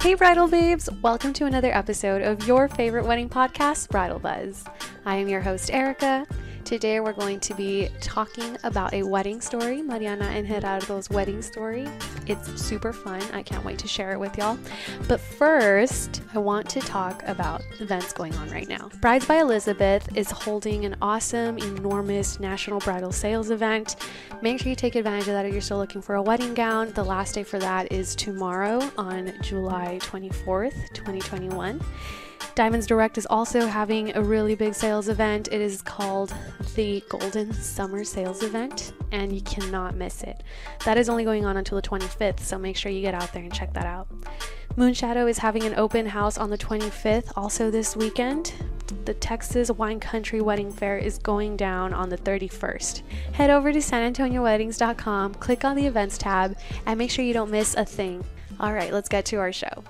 Hey, bridal babes! Welcome to another episode of your favorite wedding podcast, Bridal Buzz. I am your host, Erica. Today, we're going to be talking about a wedding story, Mariana and Gerardo's wedding story. It's super fun. I can't wait to share it with y'all. But first, I want to talk about events going on right now. Brides by Elizabeth is holding an awesome, enormous national bridal sales event. Make sure you take advantage of that if you're still looking for a wedding gown. The last day for that is tomorrow on July 24th, 2021. Diamonds Direct is also having a really big sales event. It is called the Golden Summer Sales Event, and you cannot miss it. That is only going on until the 25th, so make sure you get out there and check that out. Moonshadow is having an open house on the 25th, also this weekend. The Texas Wine Country Wedding Fair is going down on the 31st. Head over to sanantonioweddings.com, click on the events tab, and make sure you don't miss a thing. All right, let's get to our show.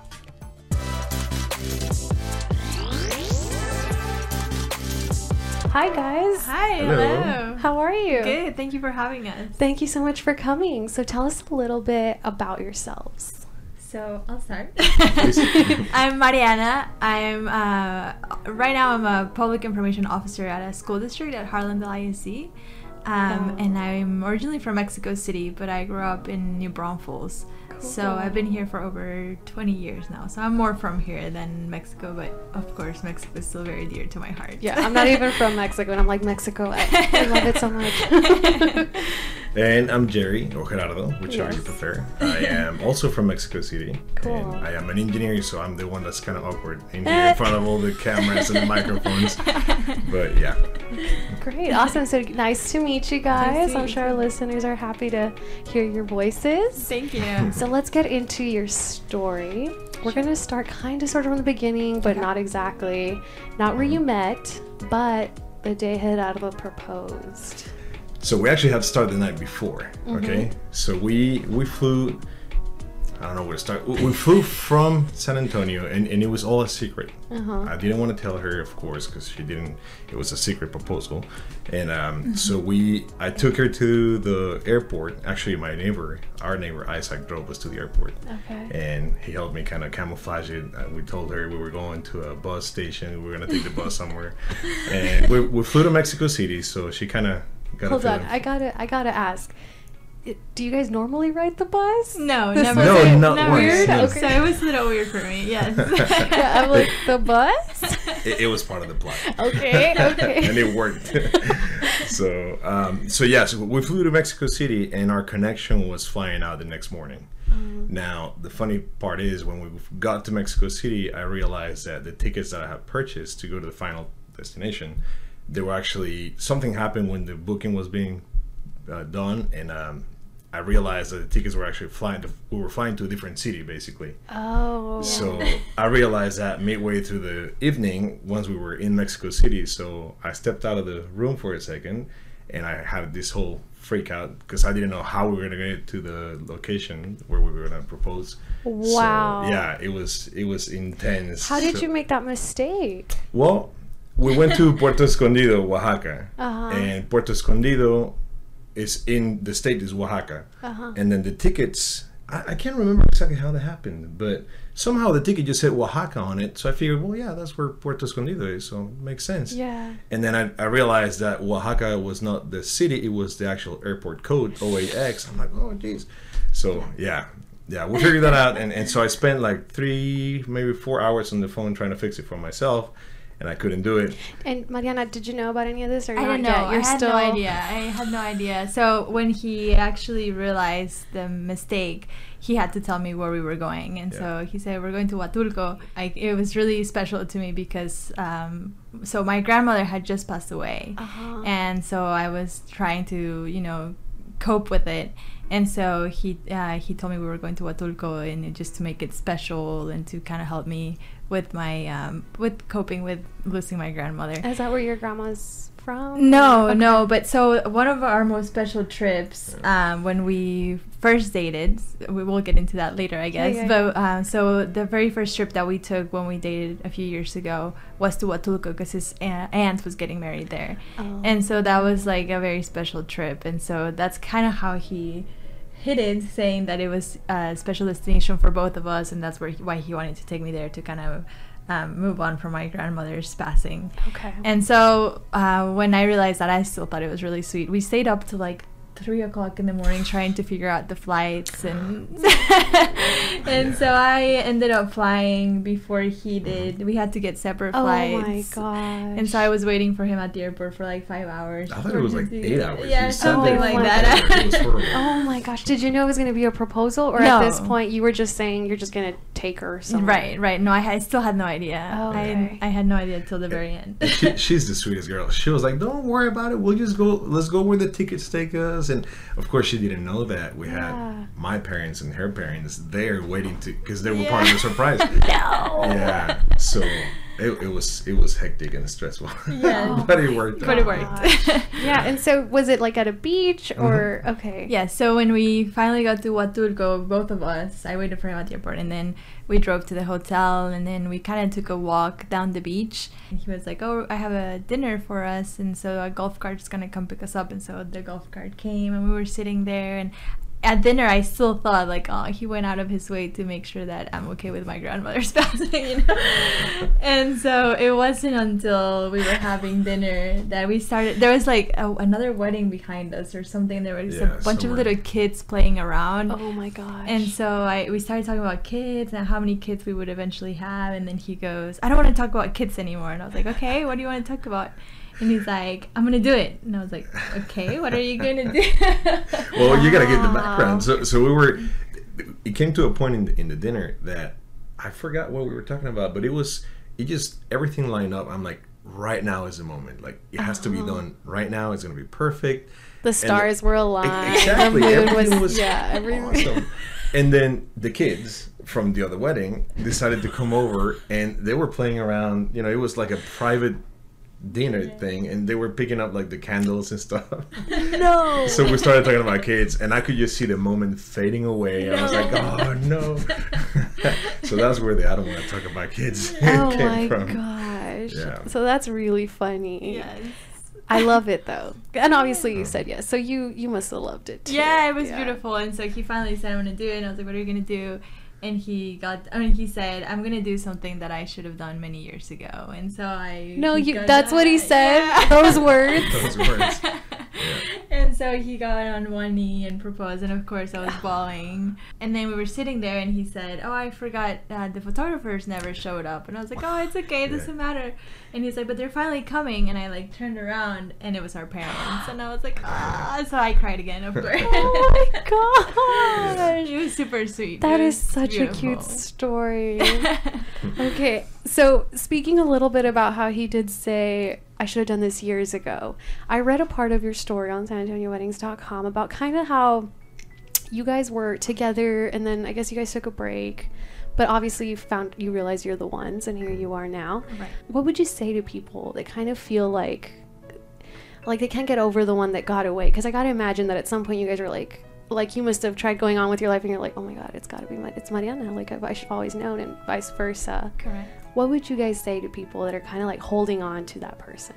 Hi, guys. Hi, Hello. hello. How are you? Good. Thank you for having us. Thank you so much for coming. So, tell us a little bit about yourselves. So I'll start. I'm Mariana. I'm uh, right now I'm a public information officer at a school district at Harlandale ISD. Um, Oh. And I'm originally from Mexico City, but I grew up in New Braunfels. So I've been here for over 20 years now. So I'm more from here than Mexico, but of course Mexico is still very dear to my heart. Yeah, I'm not even from Mexico, and I'm like, Mexico, I, I love it so much. And I'm Jerry, or Gerardo, whichever you prefer. I am also from Mexico City. Cool. And I am an engineer, so I'm the one that's kind of awkward in here eh. in front of all the cameras and the microphones. But yeah. Great, awesome. So, nice to meet you guys. to I'm sure our listeners are happy to hear your voices. Thank you. So, let's get into your story. We're going to start kind of sort of from the beginning, but not exactly. Not where you met, but the day Gerardo proposed. So we actually had to start the night before. Okay. So we we flew. I don't know where to start. We flew from San Antonio, and, and it was all a secret. Uh-huh. I didn't want to tell her, of course, because she didn't. It was a secret proposal, and um, so we. I took her to the airport. Actually, my neighbor, our neighbor Isaac, drove us to the airport, Okay. and he helped me kind of camouflage it. Uh, we told her we were going to a bus station. We were gonna take the bus somewhere, and we, we flew to Mexico City. So she kind of got. Hold on, I gotta, I gotta ask. i- Do you guys normally ride the bus? No, This never. No, it? not never. once, Weird. no. Okay. So it was a little weird for me. Yes. yeah, I'm like the bus. it, it was part of the plot. Okay, okay. and it worked. so, um, so yeah, so we flew to Mexico City, and our connection was flying out the next morning. Now, the funny part is when we got to Mexico City, I realized that the tickets that I had purchased to go to the final destination, they were actually something happened when the booking was being uh, done, and um, I realized that the tickets were actually flying. To, we were flying to a different city, basically. Oh. So I realized that midway through the evening, once we were in Mexico City. So I stepped out of the room for a second, and I had this whole freak out because I didn't know how we were gonna get to the location where we were gonna propose. Wow. So, yeah, it was it was intense. How did So- you make that mistake? Well, we went to Puerto Escondido, Oaxaca, Uh-huh. and Puerto Escondido is in the state is Oaxaca, Uh-huh. and then the tickets. I, I can't remember exactly how that happened, but somehow the ticket just said Oaxaca on it. So I figured, well, yeah, that's where Puerto Escondido is, so it makes sense. Yeah. And then I, I realized that Oaxaca was not the city; it was the actual airport code OAX. I'm like, oh, jeez. So yeah, yeah, we figured that out, and, and so I spent like three, maybe four hours on the phone trying to fix it for myself, and I couldn't do it. And Mariana, did you know about any of this or I not didn't know. yet? I had no idea. I had no idea. So when he actually realized the mistake, he had to tell me where we were going, and so he said we're going to Huatulco. I, it was really special to me because um, so my grandmother had just passed away, Uh-huh. and so I was trying to you know cope with it. And so he uh, he told me we were going to Huatulco, and just to make it special and to kind of help me with my um, with coping with losing my grandmother. Is that where your grandma's from? No, Okay. no, but so one of our most special trips um, when we first dated, we will get into that later, I guess. yeah, but um, so the very first trip that we took when we dated a few years ago was to Huatulco because his aunt was getting married there, Oh. and so that was like a very special trip, and so that's kind of how he hidden, saying that it was a special destination for both of us, and that's where he, why he wanted to take me there to kind of um, move on from my grandmother's passing. Okay. And so uh, when I realized that, I still thought it was really sweet. We stayed up to like three o'clock in the morning trying to figure out the flights and and so I ended up flying before he mm-hmm. did. We had to get separate oh flights. Oh my gosh. And so I was waiting for him at the airport for like five hours. I thought it was like to- eight hours. Yeah, You something that like oh that. It was horrible. Oh my gosh. Did you know it was going to be a proposal? Or at this point, you were just saying you're just going to take her somewhere? Right, right. No, I, had, I still had no idea. Oh, I, okay. I had no idea until the very end. she, she's the sweetest girl. She was like, "Don't worry about it. We'll just go. Let's go where the tickets take us." And of course, she didn't know that we Yeah. had my parents and her parents there waiting to because they were Yeah. part of the surprise. no. yeah. So it, it was it was hectic and stressful. Yeah. but it worked. But out. it worked. Oh yeah. And so was it like at a beach mm-hmm. or, okay. Yeah, so when we finally got to Huatulco, both of us, I waited for him at the airport, and then we drove to the hotel, and then we kind of took a walk down the beach. And he was like, "Oh, I have a dinner for us," and so a golf cart is gonna come pick us up, and so the golf cart came, and we were sitting there, and at dinner, I still thought like, "Oh, he went out of his way to make sure that I'm okay with my grandmother's passing," you know. and so it wasn't until we were having dinner that we started. There was like a, another wedding behind us or something. There was Yeah, a bunch somewhere. of little kids playing around. Oh my gosh. And so I we started talking about kids and how many kids we would eventually have and then he goes, I don't want to talk about kids anymore and I was like, Okay, what do you want to talk about? And he's like, I'm gonna do it and I was like, Okay, what are you gonna do? Well, you gotta get the background. So so we were. It came to a point in the, in the dinner that I forgot what we were talking about, but it was it just everything lined up. I'm like, right now is the moment. Like it has to be Oh. done right now. It's gonna be perfect. the stars were aligned. Exactly. The moon Everything was, was yeah, everything. awesome. And then the kids from the other wedding decided to come over and they were playing around. You know, it was like a private dinner thing and they were picking up like the candles and stuff. No. So we started talking about kids and I could just see the moment fading away. I was like, oh no. so that's where the I don't want to talk about kids oh came my from. gosh. Yeah. So that's really funny. yes. I love it though. And obviously you mm. said yes. So you you must have loved it too. Yeah, it was Yeah. beautiful. And so he finally said, I'm going to do it. And I was like, what are you going to do? And he got, I mean, he said, I'm going to do something that I should have done many years ago. And so I. No, you got that's what he said. Yeah. Those words. Those words. And so he got on one knee and proposed, and of course I was bawling. And then we were sitting there, and he said, "Oh, I forgot uh, the photographers never showed up." And I was like, "Oh, it's okay, it doesn't matter." And he's like, "But they're finally coming." And I like turned around, and it was our parents, and I was like, "Ah!" So I cried again, of course. Oh my gosh. it was super sweet. That is It such a cute story. okay, so speaking a little bit about how he did say, I should have done this years ago. I read a part of your story on SanAntonioWeddings.com about kind of how you guys were together and then I guess you guys took a break. But obviously you found you realize you're the ones and here you are now. Right. What would you say to people that kind of feel like like they can't get over the one that got away? Because I gotta imagine that at some point you guys were like, like you must have tried going on with your life and you're like, oh my god, it's gotta be my, it's Mariana. Like I, I should have always known, and vice versa. Correct. What would you guys say to people that are kind of like holding on to that person?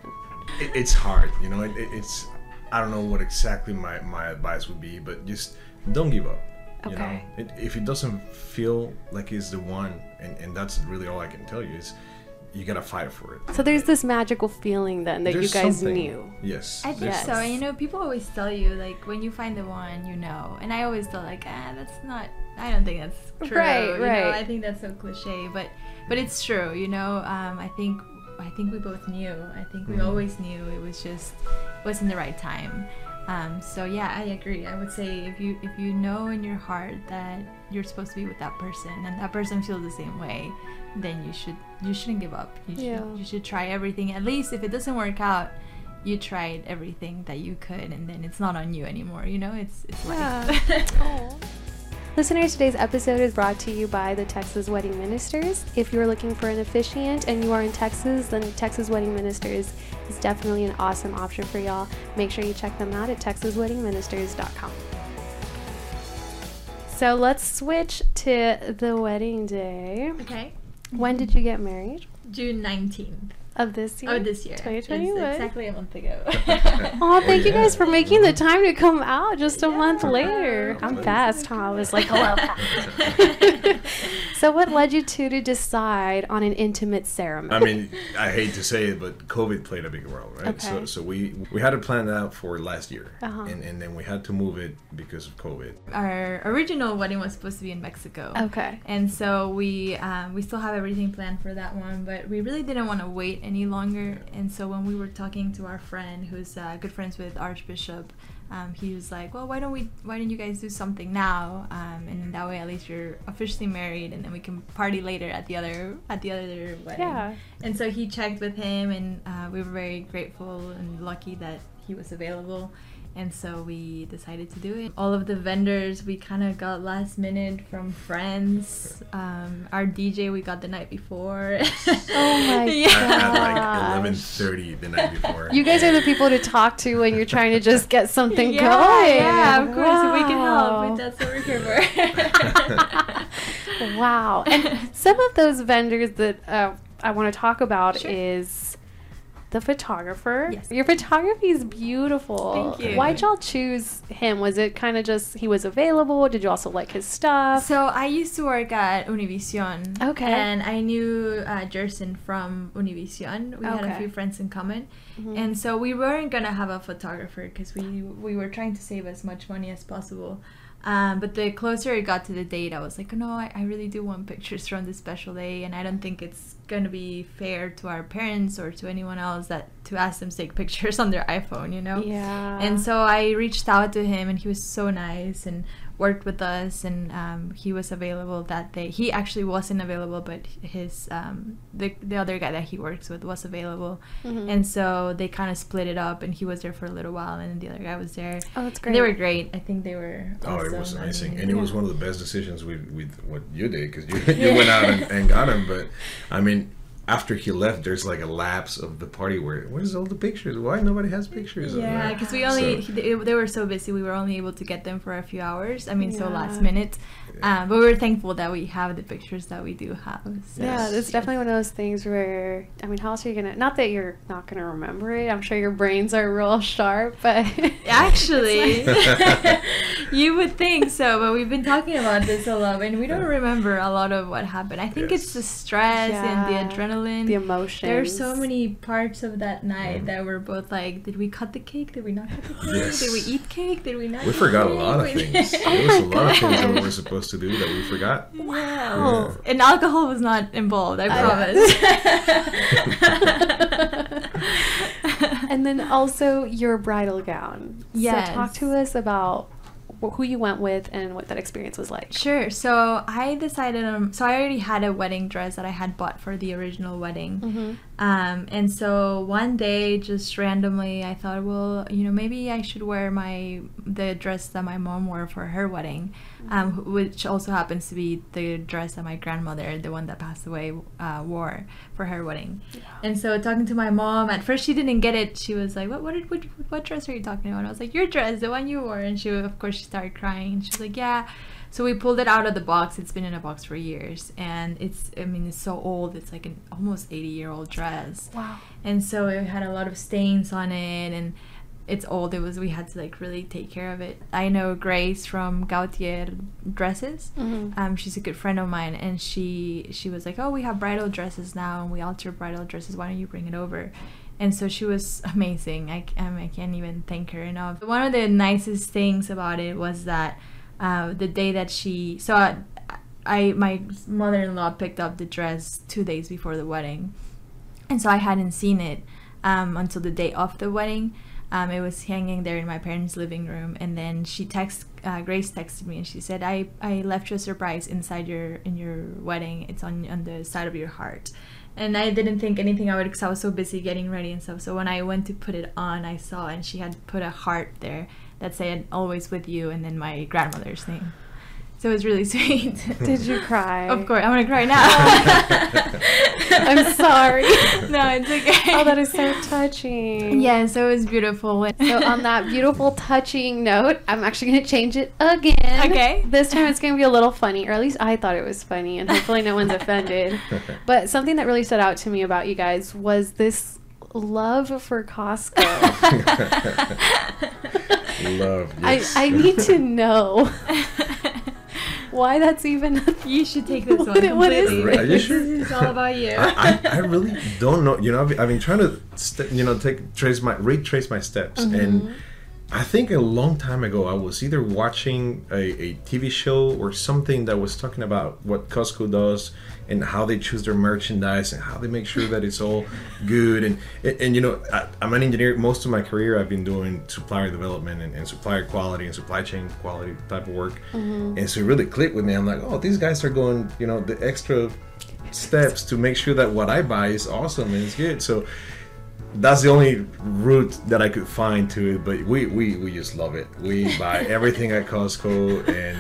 it, it's hard you know it, it- it's i don't know what exactly my, my advice would be but just don't give up you know Okay. it, if it doesn't feel like he's the one and, and that's really all i can tell you is you gotta fight for it So there's this magical feeling then that There's you guys something- knew. yes I think Yes. so. You know, people always tell you like when you find the one, you know. And I always thought like, ah, that's not. I don't think that's true. Right, you know? right. I think that's so cliche, but but it's true. You know, um, I think I think we both knew. I think we Mhm. always knew it was just wasn't the right time. Um, so yeah, I agree. I would say if you if you know in your heart that you're supposed to be with that person and that person feels the same way, then you should you shouldn't give up. You should Yeah. you should try everything. At least if it doesn't work out, you tried everything that you could, and then it's not on you anymore. You know, it's it's life. Listeners, today's episode is brought to you by the Texas Wedding Ministers. If you're looking for an officiant and you are in Texas, then Texas Wedding Ministers is definitely an awesome option for y'all. Make sure you check them out at texasweddingministers.com. So let's switch to the wedding day. okay. When did you get married? June nineteenth. Of this year. Oh, this year. 2021. It's exactly a month ago. Oh, thank you guys for making the time to come out just a month later. I'm fast, huh? I was like, hello. so, what led you two to decide on an intimate ceremony? I mean, I hate to say it, but COVID played a big role, right? So, Okay. so so we we had to plan it planned out for last year, Uh-huh. and and then we had to move it because of COVID. Our original wedding was supposed to be in Mexico. okay. And so we um, we still have everything planned for that one, but we really didn't want to wait any longer. And so when we were talking to our friend, who's uh, good friends with Archbishop, um, he was like, "Well, why don't we? Why don't you guys do something now? Um, and that way, at least you're officially married, and then we can party later at the other at the other wedding." Yeah. And so he checked with him, and uh, we were very grateful and lucky that he was available. And so we decided to do it. All of the vendors we kind of got last minute from friends. Um, our DJ we got the night before. Oh my I had like eleven thirty the night before. You guys are the people to talk to when you're trying to just get something yeah, going. Yeah, of course, if we can help. But That's what we're here for. Wow. And some of those vendors that uh, I want to talk about Sure. is the photographer. Yes. Your photography is beautiful. Thank you. Why'd y'all choose him? Was it kind of just he was available? Did you also like his stuff? So I used to work at Univision. Okay. And I knew uh, Jerson from Univision. We had a few friends in common, Mhm. and so we weren't gonna have a photographer because we we were trying to save as much money as possible. Um, but the closer it got to the date, I was like, no, I, I really do want pictures from this special day, and I don't think it's gonna be fair to our parents or to anyone else that to ask them to take pictures on their iPhone, you know. yeah. And so I reached out to him, and he was so nice and worked with us, and um, he was available that day. He actually wasn't available, but his um, the the other guy that he works with was available, Mhm. and so they kind of split it up, and he was there for a little while, and the other guy was there. oh, that's And great. They were great. I think they were. Oh, it was amazing, mean, and it was one of the best decisions with with what you did because you you went out and, and got him. But I mean, after he left, there's like a lapse of the party where where's all the pictures? Why nobody has pictures? Yeah, because we only So- they, they were so busy, we were only able to get them for a few hours. I mean, so last minute. Um, but we were thankful that we have the pictures that we do have. So. Yeah, it's definitely one of those things where I mean, how else are you gonna? Not that you're not gonna remember it. I'm sure your brains are real sharp, but Actually, like- you would think so, but we've been talking about this a lot, and we don't remember a lot of what happened. I think it's the stress and the adrenaline. The emotion. there are so many parts of that night Mm. that were both like, did we cut the cake? Did we not cut the cake? Yes. Did we eat cake? Did we not? we eat forgot a lot of things. There Oh was a lot of things that we were supposed to do that we forgot. Wow. And alcohol was not involved, I promise. and then also your bridal gown. Yes. So talk to us about wh- who you went with and what that experience was like. Sure. So I decided on. So I already had a wedding dress that I had bought for the original wedding. Mm-hmm. Um, and so one day, just randomly, I thought, well, you know, maybe I should wear my the dress that my mom wore for her wedding, um, which also happens to be the dress that my grandmother, the one that passed away, uh, wore for her wedding. And so talking to my mom, at first she didn't get it. She was like, "What? What? What, what dress are you talking about?" And I was like, "Your dress, the one you wore." And she, of course, she started crying. She was like, "Yeah." So we pulled it out of the box. It's been in a box for years, and it's. I mean, it's so old. It's like an almost eighty-year-old dress, Wow. and so it had a lot of stains on it, and it's old. It was. We had to like really take care of it. I know Grace from Gautier Dresses. Mm-hmm. Um, she's a good friend of mine, and she she was like, "Oh, we have bridal dresses now, and we alter bridal dresses. Why don't you bring it over?" And so she was amazing. I, c- um, I can't even thank her enough. One of the nicest things about it was that uh, the day that she so I, I my mother-in-law picked up the dress two days before the wedding, and so I hadn't seen it um, until the day of the wedding. Um, it was hanging there in my parents' living room, and then she text uh, Grace texted me and she said, "I, I left you a surprise inside your in your wedding. It's on on the side of your heart." And I didn't think anything of it because I was so busy getting ready and stuff. So when I went to put it on, I saw and she had put a heart there that said "Always with you" and then my grandmother's name. So it was really sweet. Did you cry? Of course, I'm gonna cry now. I'm sorry. no, it's okay. Oh, that is so touching. Yeah, so it was beautiful. So on that beautiful, touching note, I'm actually going to change it again. Okay. This time it's going to be a little funny, or at least I thought it was funny, and hopefully no one's offended. But something that really stood out to me about you guys was this love for Costco. Love. I, Yes. I need to know why that's even. A you should take this What- one. what is completely. Are you sure? This is all about you. I, I, I really don't know. You know, I've, I've been trying to, st- you know, take trace my retrace my steps, Mm-hmm. and I think a long time ago I was either watching a, a TV show or something that was talking about what Costco does and how they choose their merchandise and how they make sure that it's all good. And and, and, you know, I, I'm an engineer. Most of my career I've been doing supplier development and, and supplier quality and supply chain quality type of work. Mm-hmm. And so it really clicked with me. I'm like, oh, these guys are going, you know, the extra steps to make sure that what I buy is awesome and it's good. So that's the only route that I could find to it. But we we, we just love it. We buy everything at Costco and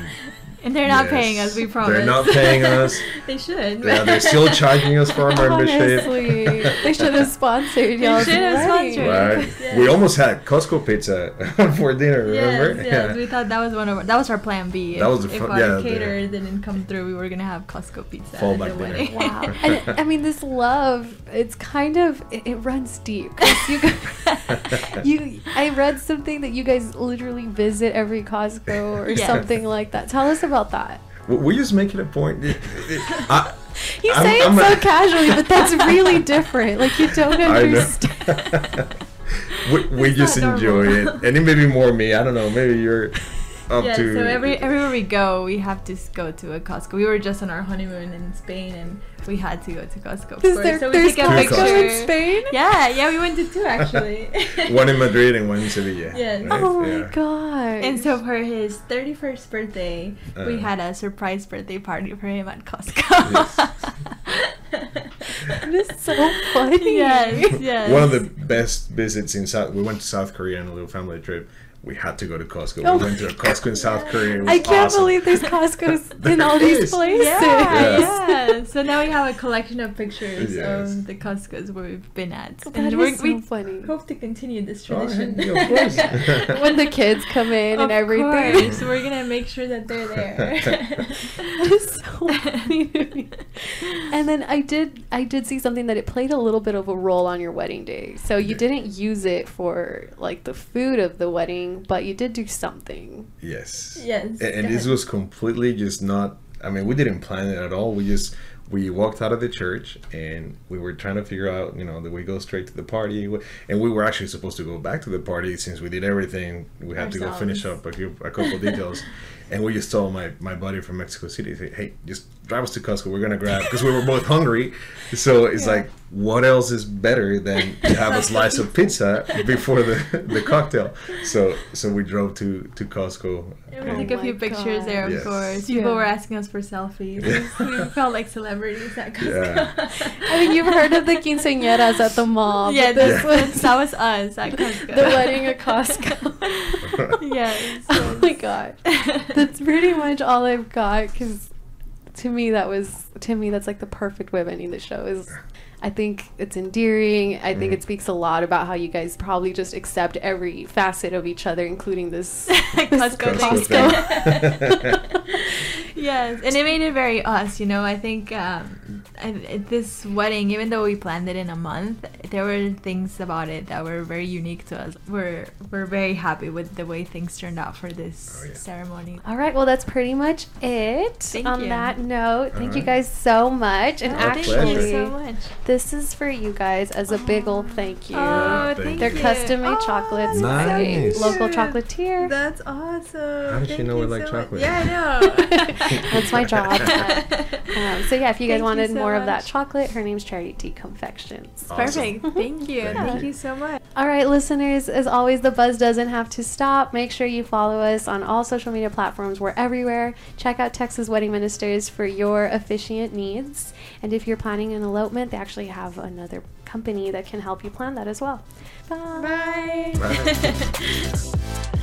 and they're not yes, paying us, we promise. They're not paying us. they should. Yeah, they're still charging us for our membership. Honestly, they should have sponsored They y'all. should have sponsored. Right. Yeah. We almost had Costco pizza for dinner, remember? Yes, yes. We thought that was one of our, that was our plan B. That if, was the if fun- our yeah, the- caterer didn't come through, we were gonna have Costco pizza Fall back dinner. Wow. And, I mean, this love, it's kind of, it, it runs deep. You, guys- you, I read something that you guys literally visit every Costco or Yes. something like that. Tell us about that. We- just make it a point. I, You I'm- say it I'm so a- casually, but that's really different. Like, you don't understand. we we just enjoy normal. it, and it may be more me. I don't know. Maybe you're up yeah, to. so every everywhere we go, we have to go to a Costco. We were just on our honeymoon in Spain, and we had to go to Costco. Of Is course. there, so we there's take a Costco Costco picture. in Spain? Yeah, yeah, we went to two actually. one in Madrid and one in Sevilla. Yes. right? Oh my god. And so for his 31st birthday, we Uh. had a surprise birthday party for him at Costco. That is so funny. yes, yes. One of the best visits in South. We went to South Korea on a little family trip. We had to go to Costco. Oh we went to a Costco in South Korea. It was I can't awesome. believe there's Costco's in There all these places. Yeah, Yes. yeah. So now we have a collection of pictures Yes. of the Costco's where we've been at. That we're- so we funny. hope to continue this Oh, tradition. hey, of course. when the kids come in of and everything. course, we're gonna make sure that they're there. That is so funny to me. And then I did I did see something that it played a little bit of a role on your wedding day. So you Yeah. didn't use it for like the food of the wedding, but you did do something. yes. Yes, And, and this was completely just not. I mean, we didn't plan it at all. We just we walked out of the church and we were trying to figure out, you know, that we go straight to the party, and we were actually supposed to go back to the party since we did everything. We had to go finish up a, few, a couple details, and we just told my my buddy from Mexico City, say, hey, just drive us to Costco. We're gonna grab because we were both hungry. So it's Yeah. like, what else is better than to have a slice of pizza before the the cocktail? So so we drove to to Costco. And we Oh took a oh my few pictures God. there, of Yes. course. People Yeah. were asking us for selfies. we felt like celebrities at Costco. Yeah. I mean, you've heard of the quinceañeras at the mall. yeah, this this Yeah. was that was us at Costco. the wedding at Costco. yes. oh my god. That's pretty much all I've got because to me that was to me that's like the perfect way of ending the show is I think it's endearing. I think Mhm. it speaks a lot about how you guys probably just accept every facet of each other, including this Costco. Costco thing. yes, and it made it very us. You know, I think um, I- this wedding, even though we planned it in a month, there were things about it that were very unique to us. We're we're very happy with the way things turned out for this Oh, yeah. ceremony. All right, well that's pretty much it. Thank On you. that note, thank you guys so much. And Oh, actually, thank you so much. this is for you guys as a big old thank you. Oh, Thank thank They're you. custom made Oh, chocolates Nice. by a local chocolatier. That's awesome. How did she Thank know we like so much. chocolate? Yeah, I know. That's my job. Um, so yeah, if you guys Thank you wanted so more of that chocolate, her name's Charity T Confections. Awesome. Perfect. Thank you. Thank Thank you. you so much. All right, listeners, as always, the buzz doesn't have to stop. Make sure you follow us on all social media platforms. We're everywhere. Check out Texas Wedding Ministers for your officiant needs. And if you're planning an elopement, they actually have another company that can help you plan that as well. Bye. Bye. Bye.